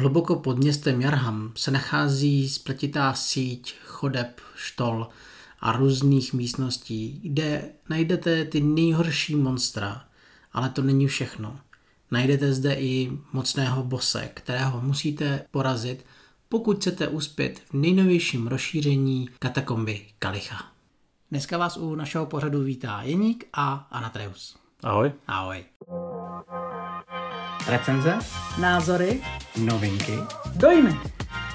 Hluboko pod městem Jarham se nachází spletitá síť chodeb, štol a různých místností, kde najdete ty nejhorší monstra. Ale to není všechno. Najdete zde i mocného bose, kterého musíte porazit, pokud chcete uspět v nejnovějším rozšíření katakomby Kalicha. Dneska vás u našeho pořadu vítá Jeník a Anatreus. Ahoj. Ahoj. Recenze, názory, novinky, dojmy.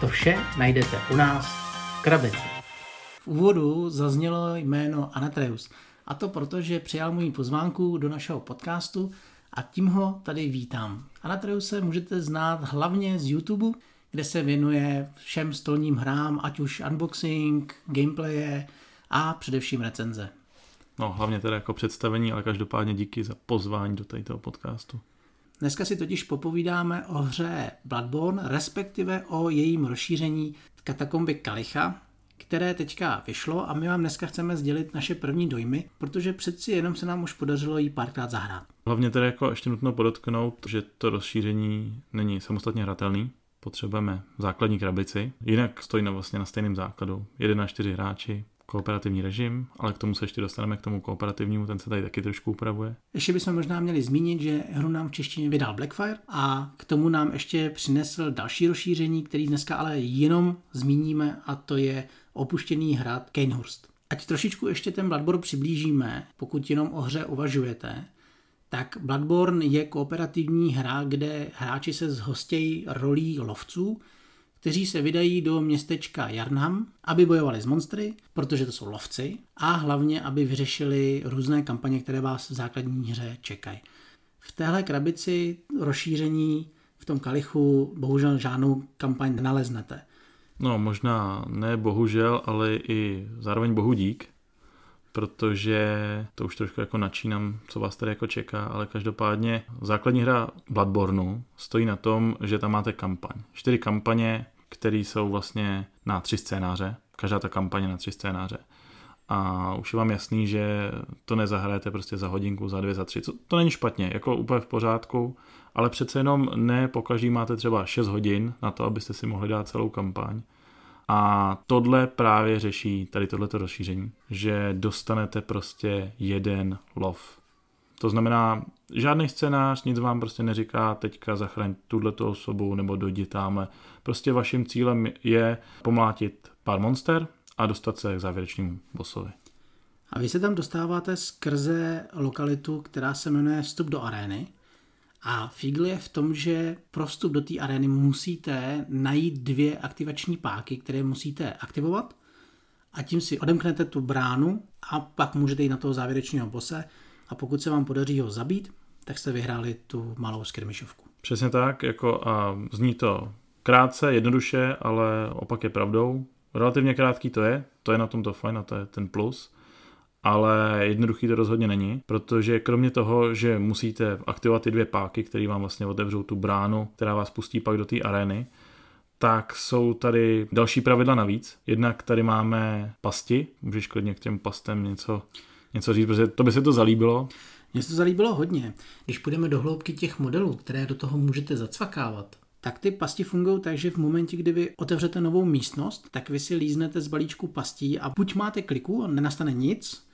To vše najdete u nás v krabici. V úvodu zaznělo jméno Anatreus. A to proto, že přijal můj pozvánku do našeho podcastu a tím ho tady vítám. Anatreuse můžete znát hlavně z YouTube, kde se věnuje všem stolním hrám, ať už unboxing, gameplaye a především recenze. No, hlavně teda jako představení, ale každopádně díky za pozvání do tady toho podcastu. Dneska si totiž popovídáme o hře Bloodborne, respektive o jejím rozšíření Katakomby Kalicha, které teďka vyšlo a my vám dneska chceme sdělit naše první dojmy, protože přeci jenom se nám už podařilo jí párkrát zahrát. Hlavně tedy jako ještě nutno podotknout, že to rozšíření není samostatně hratelný, potřebujeme základní krabici, jinak stojí na vlastně na stejném základu. 1 na 4 hráči, kooperativní režim, ale k tomu se ještě dostaneme k tomu kooperativnímu, ten se tady taky trošku upravuje. Ještě bychom možná měli zmínit, že hru nám v češtině vydal Blackfire a k tomu nám ještě přinesl další rozšíření, který dneska ale jenom zmíníme a to je opuštěný hrad Kanehurst. Ať trošičku ještě ten Bloodborne přiblížíme, pokud jenom o hře uvažujete, tak Bloodborne je kooperativní hra, kde hráči se zhostějí rolí lovců, kteří se vydají do městečka Jarnham, aby bojovali s monstry, protože to jsou lovci, a hlavně, aby vyřešili různé kampaně, které vás v základní hře čekají. V téhle krabici rozšíření v tom kalichu bohužel žádnou kampaň nenaleznete. No možná ne bohužel, ale i zároveň bohu dík, protože to už trošku jako načínám, co vás tady jako čeká, ale každopádně základní hra Bloodborneu stojí na tom, že tam máte kampaň. Čtyři kampaně, které jsou vlastně na tři scénáře, každá ta kampaně na tři scénáře. A už je vám jasný, že to nezahrajete prostě za hodinku, za dvě, za tři. Co, to není špatně, jako úplně v pořádku, ale přece jenom ne pokaždý máte třeba 6 hodin na to, abyste si mohli dát celou kampaň. A tohle právě řeší tady tohleto rozšíření, že dostanete prostě jeden lov. To znamená, žádný scénář, nic vám prostě neříká, teďka zachraň tuto osobu nebo dojdi tamhle. Prostě vaším cílem je pomlátit pár monster a dostat se k závěrečnému bossovi. A vy se tam dostáváte skrze lokalitu, která se jmenuje Vstup do arény. A figl je v tom, že pro vstup do té arény musíte najít dvě aktivační páky, které musíte aktivovat a tím si odemknete tu bránu a pak můžete jít na toho závěrečného bose a pokud se vám podaří ho zabít, tak jste vyhráli tu malou skirmišovku. Přesně tak, jako a zní to krátce, jednoduše, ale opak je pravdou. Relativně krátký to je, to je na tomto fajn a to je ten plus ale jednoduchý to rozhodně není, protože kromě toho, že musíte aktivovat ty dvě páky, které vám vlastně otevřou tu bránu, která vás pustí pak do té arény, tak jsou tady další pravidla navíc. Jednak tady máme pasti, můžeš klidně k těm pastem něco, něco říct, protože to by se to zalíbilo. Mně se to zalíbilo hodně. Když půjdeme do hloubky těch modelů, které do toho můžete zacvakávat, tak ty pasti fungují tak, že v momentě, kdy vy otevřete novou místnost, tak vy si líznete z balíčku pastí a buď máte kliku a nenastane nic,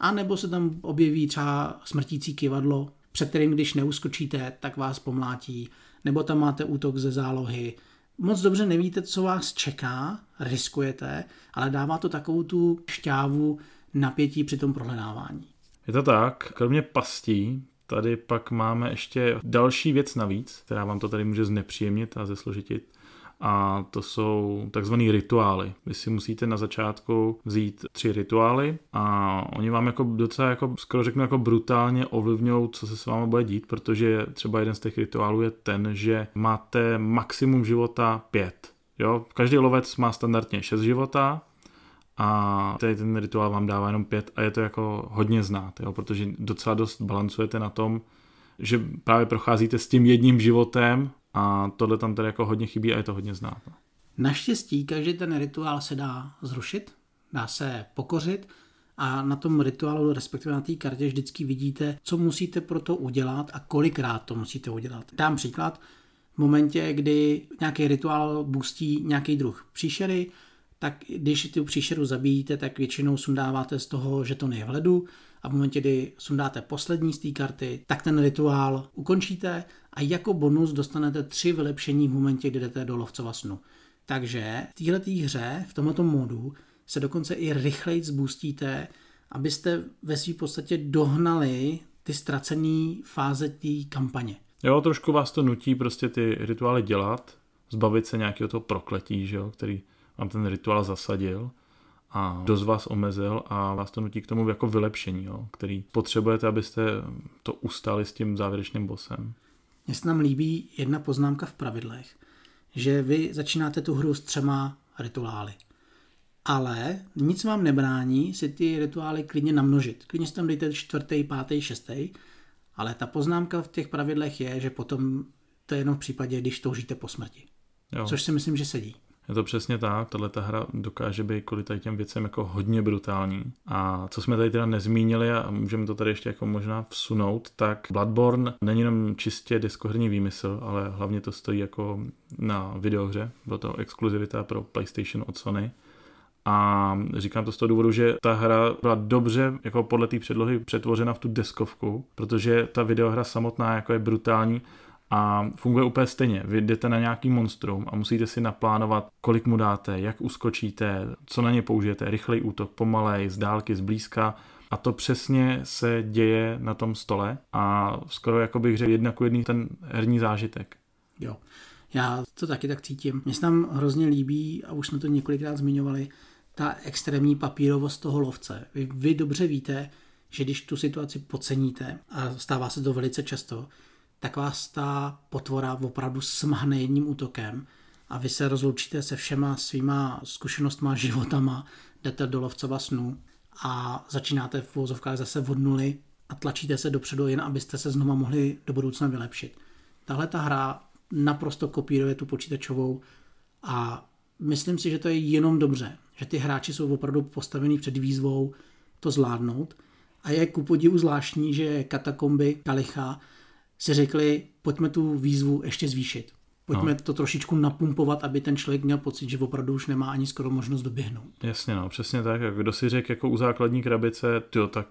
a nebo se tam objeví třeba smrtící kivadlo, před kterým když neuskočíte, tak vás pomlátí, nebo tam máte útok ze zálohy. Moc dobře nevíte, co vás čeká, riskujete, ale dává to takovou tu šťávu napětí při tom prohledávání. Je to tak, kromě pastí, tady pak máme ještě další věc navíc, která vám to tady může znepříjemnit a zesložitit a to jsou takzvané rituály. Vy si musíte na začátku vzít tři rituály a oni vám jako docela jako, skoro řeknu jako brutálně ovlivňují, co se s vámi bude dít, protože třeba jeden z těch rituálů je ten, že máte maximum života pět. Jo? Každý lovec má standardně 6 života, a tady ten rituál vám dává jenom pět a je to jako hodně znát, jo? protože docela dost balancujete na tom, že právě procházíte s tím jedním životem a tohle tam tedy jako hodně chybí a je to hodně znát. No. Naštěstí každý ten rituál se dá zrušit, dá se pokořit a na tom rituálu, respektive na té kartě vždycky vidíte, co musíte pro to udělat a kolikrát to musíte udělat. Dám příklad, v momentě, kdy nějaký rituál boostí nějaký druh příšery, tak když tu příšeru zabijíte, tak většinou sundáváte z toho, že to je v ledu a v momentě, kdy sundáte poslední z té karty, tak ten rituál ukončíte a jako bonus dostanete tři vylepšení v momentě, kdy jdete do lovcova snu. Takže v této hře, v tomto modu, se dokonce i rychleji zboostíte, abyste ve své podstatě dohnali ty ztracené fáze té kampaně. Jo, trošku vás to nutí prostě ty rituály dělat, zbavit se nějakého toho prokletí, že jo, který vám ten rituál zasadil a dost vás omezil a vás to nutí k tomu jako vylepšení, jo, který potřebujete, abyste to ustali s tím závěrečným bosem. Mně se nám líbí jedna poznámka v pravidlech, že vy začínáte tu hru s třema rituály. Ale nic vám nebrání si ty rituály klidně namnožit. Klidně si tam dejte čtvrtý, pátý, šestý, ale ta poznámka v těch pravidlech je, že potom to je jenom v případě, když toužíte po smrti. Jo. Což si myslím, že sedí. Je to přesně tak, tahle ta hra dokáže být kvůli tady těm věcem jako hodně brutální. A co jsme tady teda nezmínili a můžeme to tady ještě jako možná vsunout, tak Bloodborne není jenom čistě diskoherní výmysl, ale hlavně to stojí jako na videohře, bylo to exkluzivita pro PlayStation od Sony. A říkám to z toho důvodu, že ta hra byla dobře jako podle té předlohy přetvořena v tu deskovku, protože ta videohra samotná jako je brutální a funguje úplně stejně. Vy jdete na nějaký monstrum a musíte si naplánovat, kolik mu dáte, jak uskočíte, co na ně použijete, rychlej útok, pomalej, z dálky, z blízka. A to přesně se děje na tom stole a skoro jako bych řekl jedna ku jedný ten herní zážitek. Jo, já to taky tak cítím. Mně se tam hrozně líbí, a už jsme to několikrát zmiňovali, ta extrémní papírovost toho lovce. Vy, vy dobře víte, že když tu situaci podceníte, a stává se to velice často, tak vás ta potvora opravdu smahne jedním útokem a vy se rozloučíte se všema svýma zkušenostma, životama, jdete do lovcova snů a začínáte v vozovkách zase od nuly a tlačíte se dopředu, jen abyste se znova mohli do budoucna vylepšit. Tahle ta hra naprosto kopíruje tu počítačovou a myslím si, že to je jenom dobře, že ty hráči jsou opravdu postavení před výzvou to zvládnout a je ku podivu zvláštní, že katakomby Kalicha si řekli, pojďme tu výzvu ještě zvýšit. Pojďme no. to trošičku napumpovat, aby ten člověk měl pocit, že opravdu už nemá ani skoro možnost doběhnout. Jasně, no, přesně tak. Kdo si řekl jako u základní krabice, tyjo, tak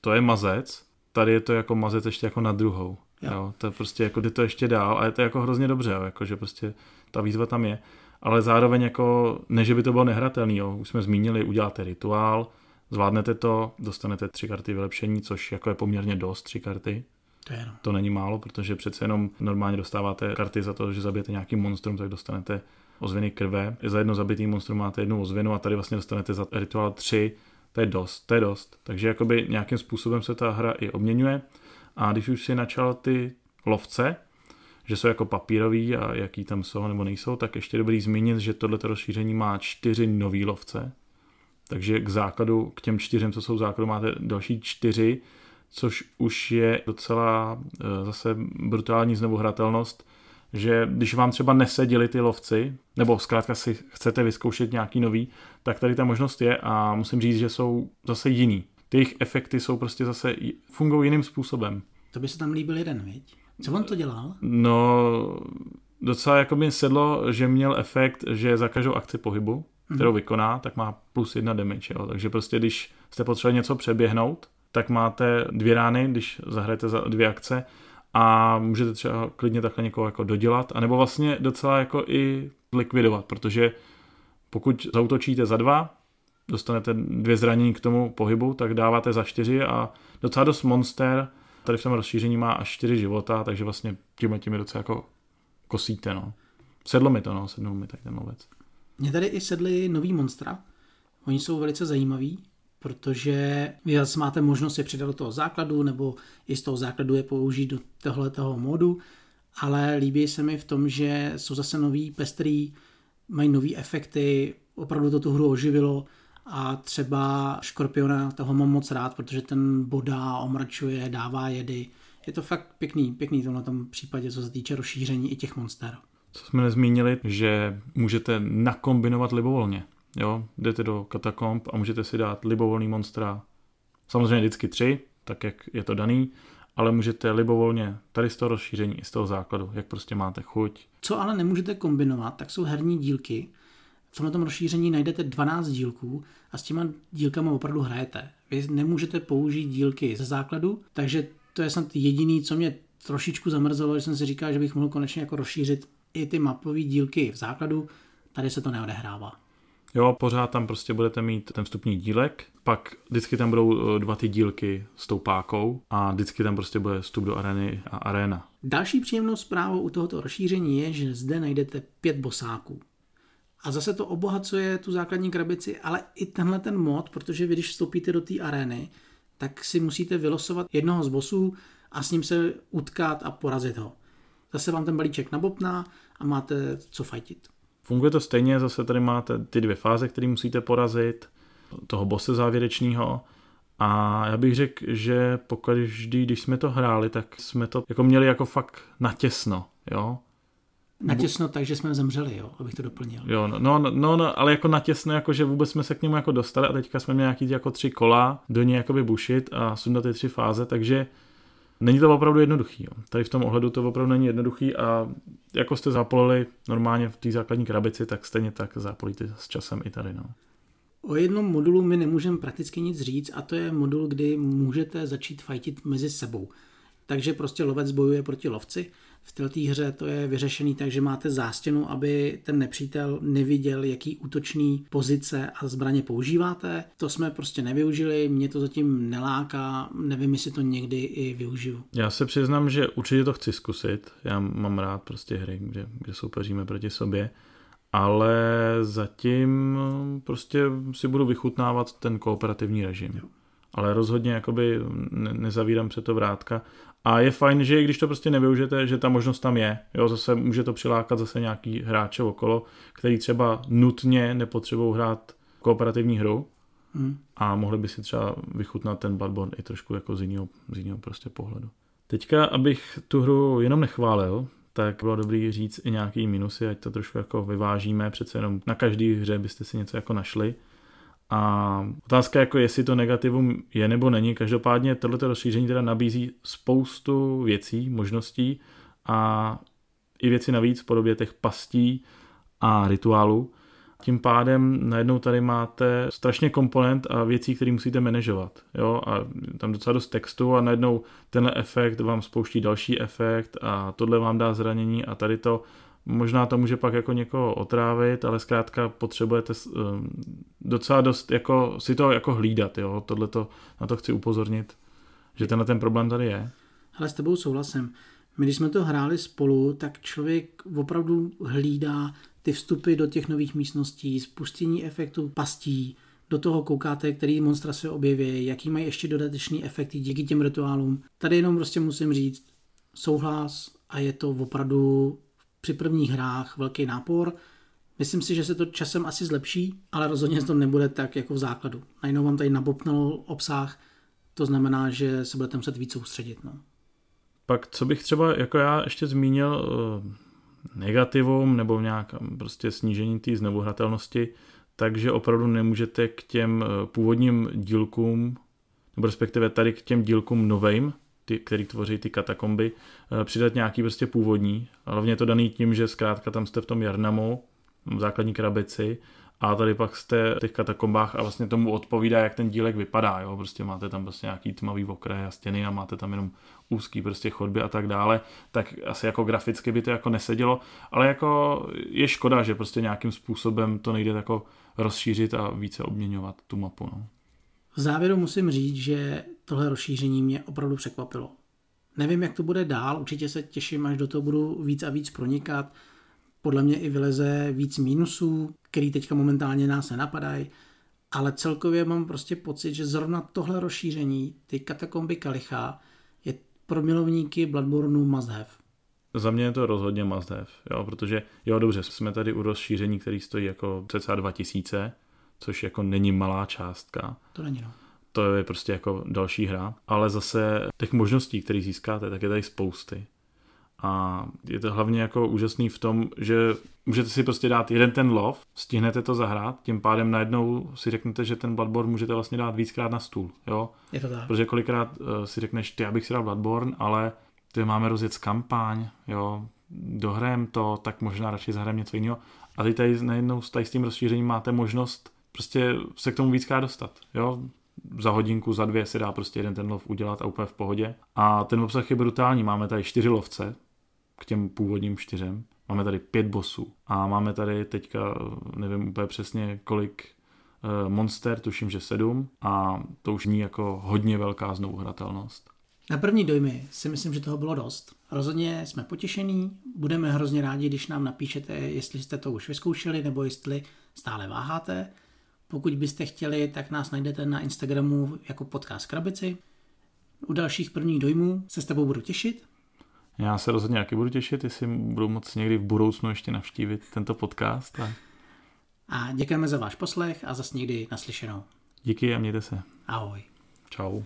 to je mazec, tady je to jako mazec ještě jako na druhou. Jo. jo. to je prostě jako jde to ještě dál a je to jako hrozně dobře, jo, jako že prostě ta výzva tam je. Ale zároveň jako, ne, že by to bylo nehratelný, jo. už jsme zmínili, uděláte rituál, zvládnete to, dostanete tři karty vylepšení, což jako je poměrně dost, tři karty, to, je to není málo, protože přece jenom normálně dostáváte karty za to, že zabijete nějaký monstrum, tak dostanete ozvěny krve. Za jedno zabitý monstrum máte jednu ozvěnu a tady vlastně dostanete za rituál tři. To je dost, to je dost. Takže jakoby nějakým způsobem se ta hra i obměňuje. A když už si načal ty lovce, že jsou jako papírový a jaký tam jsou nebo nejsou, tak ještě dobrý zmínit, že tohleto rozšíření má čtyři nový lovce. Takže k základu, k těm čtyřem, co jsou v základu, máte další čtyři, což už je docela eh, zase brutální znovu hratelnost, že když vám třeba neseděli ty lovci, nebo zkrátka si chcete vyzkoušet nějaký nový, tak tady ta možnost je a musím říct, že jsou zase jiný. Ty jejich efekty jsou prostě zase, fungují jiným způsobem. To by se tam líbil jeden, viď? Co on to dělal? No, docela jako by sedlo, že měl efekt, že za každou akci pohybu, kterou hmm. vykoná, tak má plus jedna damage. Jo. Takže prostě když jste potřebovali něco přeběhnout, tak máte dvě rány, když zahrajete za dvě akce a můžete třeba klidně takhle někoho jako dodělat, anebo vlastně docela jako i likvidovat, protože pokud zautočíte za dva, dostanete dvě zranění k tomu pohybu, tak dáváte za čtyři a docela dost monster tady v tom rozšíření má až čtyři života, takže vlastně tím tím je docela jako kosíte, no. Sedlo mi to, no, sednul mi tak ten lovec. Mně tady i sedli nový monstra. Oni jsou velice zajímaví protože vy máte možnost je přidat do toho základu, nebo i z toho základu je použít do tohoto modu, ale líbí se mi v tom, že jsou zase nový pestrý, mají nový efekty, opravdu to tu hru oživilo a třeba Škorpiona toho mám moc rád, protože ten bodá, omračuje, dává jedy. Je to fakt pěkný, pěkný v tom případě, co se týče rozšíření i těch monster. Co jsme nezmínili, že můžete nakombinovat libovolně. Jo, jdete do katakomb a můžete si dát libovolný monstra. Samozřejmě vždycky tři, tak jak je to daný, ale můžete libovolně tady z toho rozšíření i z toho základu, jak prostě máte chuť. Co ale nemůžete kombinovat, tak jsou herní dílky. V tomto rozšíření najdete 12 dílků a s těma dílkama opravdu hrajete. Vy nemůžete použít dílky ze základu, takže to je snad jediný, co mě trošičku zamrzelo, že jsem si říkal, že bych mohl konečně jako rozšířit i ty mapové dílky v základu. Tady se to neodehrává. Jo, pořád tam prostě budete mít ten vstupní dílek, pak vždycky tam budou eh, dva ty dílky s tou pákou a vždycky tam prostě bude vstup do areny a arena. Další příjemnou zprávou u tohoto rozšíření je, že zde najdete pět bosáků. A zase to obohacuje tu základní krabici, ale i tenhle ten mod, protože vy když vstoupíte do té arény, tak si musíte vylosovat jednoho z bosů a s ním se utkat a porazit ho. Zase vám ten balíček nabopná a máte co fajtit. Funguje to stejně, zase tady máte ty dvě fáze, které musíte porazit, toho bose závěrečného. A já bych řekl, že pokaždý, když jsme to hráli, tak jsme to jako měli jako fakt natěsno, jo. Natěsno tak, že jsme zemřeli, jo, abych to doplnil. Jo, no, no, no, no ale jako natěsno, jako že vůbec jsme se k němu jako dostali a teďka jsme měli nějaký jako tři kola do něj jakoby bušit a sundat ty tři fáze, takže Není to opravdu jednoduchý. Jo. Tady v tom ohledu to opravdu není jednoduchý a jako jste zapolili normálně v té základní krabici, tak stejně tak zapolíte s časem i tady. No. O jednom modulu my nemůžeme prakticky nic říct a to je modul, kdy můžete začít fajtit mezi sebou. Takže prostě lovec bojuje proti lovci v této hře to je vyřešený tak, že máte zástěnu, aby ten nepřítel neviděl, jaký útočný pozice a zbraně používáte. To jsme prostě nevyužili, mě to zatím neláká, nevím, jestli to někdy i využiju. Já se přiznám, že určitě to chci zkusit. Já mám rád prostě hry, kde, kde soupeříme proti sobě ale zatím prostě si budu vychutnávat ten kooperativní režim. Jo. Ale rozhodně jakoby ne, nezavírám před to vrátka a je fajn, že když to prostě nevyužijete, že ta možnost tam je. Jo, zase může to přilákat zase nějaký hráče okolo, který třeba nutně nepotřebují hrát kooperativní hru hmm. a mohli by si třeba vychutnat ten Bloodborne i trošku jako z jiného, z jiného prostě pohledu. Teďka, abych tu hru jenom nechválil, tak bylo dobrý říct i nějaký minusy, ať to trošku jako vyvážíme, přece jenom na každý hře byste si něco jako našli. A otázka jako jestli to negativum je nebo není, každopádně tohleto rozšíření teda nabízí spoustu věcí, možností a i věci navíc v podobě těch pastí a rituálů. Tím pádem najednou tady máte strašně komponent a věcí, které musíte manažovat. Jo? A tam docela dost textu a najednou tenhle efekt vám spouští další efekt a tohle vám dá zranění a tady to Možná to může pak jako někoho otrávit, ale zkrátka potřebujete ehm, docela dost jako si to jako hlídat, jo. Tohle to, na to chci upozornit, že tenhle ten problém tady je. Ale s tebou souhlasím. My, když jsme to hráli spolu, tak člověk opravdu hlídá ty vstupy do těch nových místností, spustění efektu pastí, do toho koukáte, který monstra se objeví, jaký mají ještě dodatečný efekty díky těm rituálům. Tady jenom prostě musím říct souhlas a je to opravdu při prvních hrách velký nápor. Myslím si, že se to časem asi zlepší, ale rozhodně to nebude tak jako v základu. Najednou vám tady nabopnul obsah, to znamená, že se budete muset víc soustředit. No. Pak co bych třeba jako já ještě zmínil eh, negativum nebo nějak prostě snížení té znovuhratelnosti, takže opravdu nemůžete k těm eh, původním dílkům, nebo respektive tady k těm dílkům novým, ty, který tvoří ty katakomby, eh, přidat nějaký prostě původní. Hlavně je to daný tím, že zkrátka tam jste v tom Jarnamu, v základní krabici, a tady pak jste v těch katakombách a vlastně tomu odpovídá, jak ten dílek vypadá. Jo? Prostě máte tam prostě nějaký tmavý okraj a stěny a máte tam jenom úzký prostě chodby a tak dále, tak asi jako graficky by to jako nesedělo, ale jako je škoda, že prostě nějakým způsobem to nejde jako rozšířit a více obměňovat tu mapu. No. V závěru musím říct, že tohle rozšíření mě opravdu překvapilo. Nevím, jak to bude dál, určitě se těším, až do toho budu víc a víc pronikat. Podle mě i vyleze víc mínusů, který teďka momentálně nás nenapadají, ale celkově mám prostě pocit, že zrovna tohle rozšíření, ty katakomby Kalicha, je pro milovníky Bloodborne must have. Za mě je to rozhodně must have, jo, protože jo, dobře, jsme tady u rozšíření, který stojí jako cca 2000, což jako není malá částka. To není, no. To je prostě jako další hra, ale zase těch možností, které získáte, tak je tady spousty. A je to hlavně jako úžasný v tom, že můžete si prostě dát jeden ten lov, stihnete to zahrát, tím pádem najednou si řeknete, že ten Bloodborne můžete vlastně dát víckrát na stůl, jo? Je to tak. Protože kolikrát uh, si řekneš, ty, abych si dal Bloodborne, ale ty máme rozjet kampaň, jo, dohrajem to, tak možná radši zahrajem něco jiného. A teď tady najednou tady s tím rozšířením máte možnost prostě se k tomu víckrát dostat, jo? za hodinku, za dvě se dá prostě jeden ten lov udělat a úplně v pohodě. A ten obsah je brutální. Máme tady čtyři lovce k těm původním čtyřem. Máme tady pět bosů a máme tady teďka, nevím úplně přesně kolik eh, monster, tuším, že sedm a to už ní jako hodně velká znovuhratelnost. Na první dojmy si myslím, že toho bylo dost. Rozhodně jsme potěšení, budeme hrozně rádi, když nám napíšete, jestli jste to už vyzkoušeli nebo jestli stále váháte. Pokud byste chtěli, tak nás najdete na Instagramu jako podcast Krabici. U dalších prvních dojmů se s tebou budu těšit. Já se rozhodně taky budu těšit, jestli budu moc někdy v budoucnu ještě navštívit tento podcast. A, A děkujeme za váš poslech a zase někdy naslyšenou. díky a mějte se. Ahoj. Čau.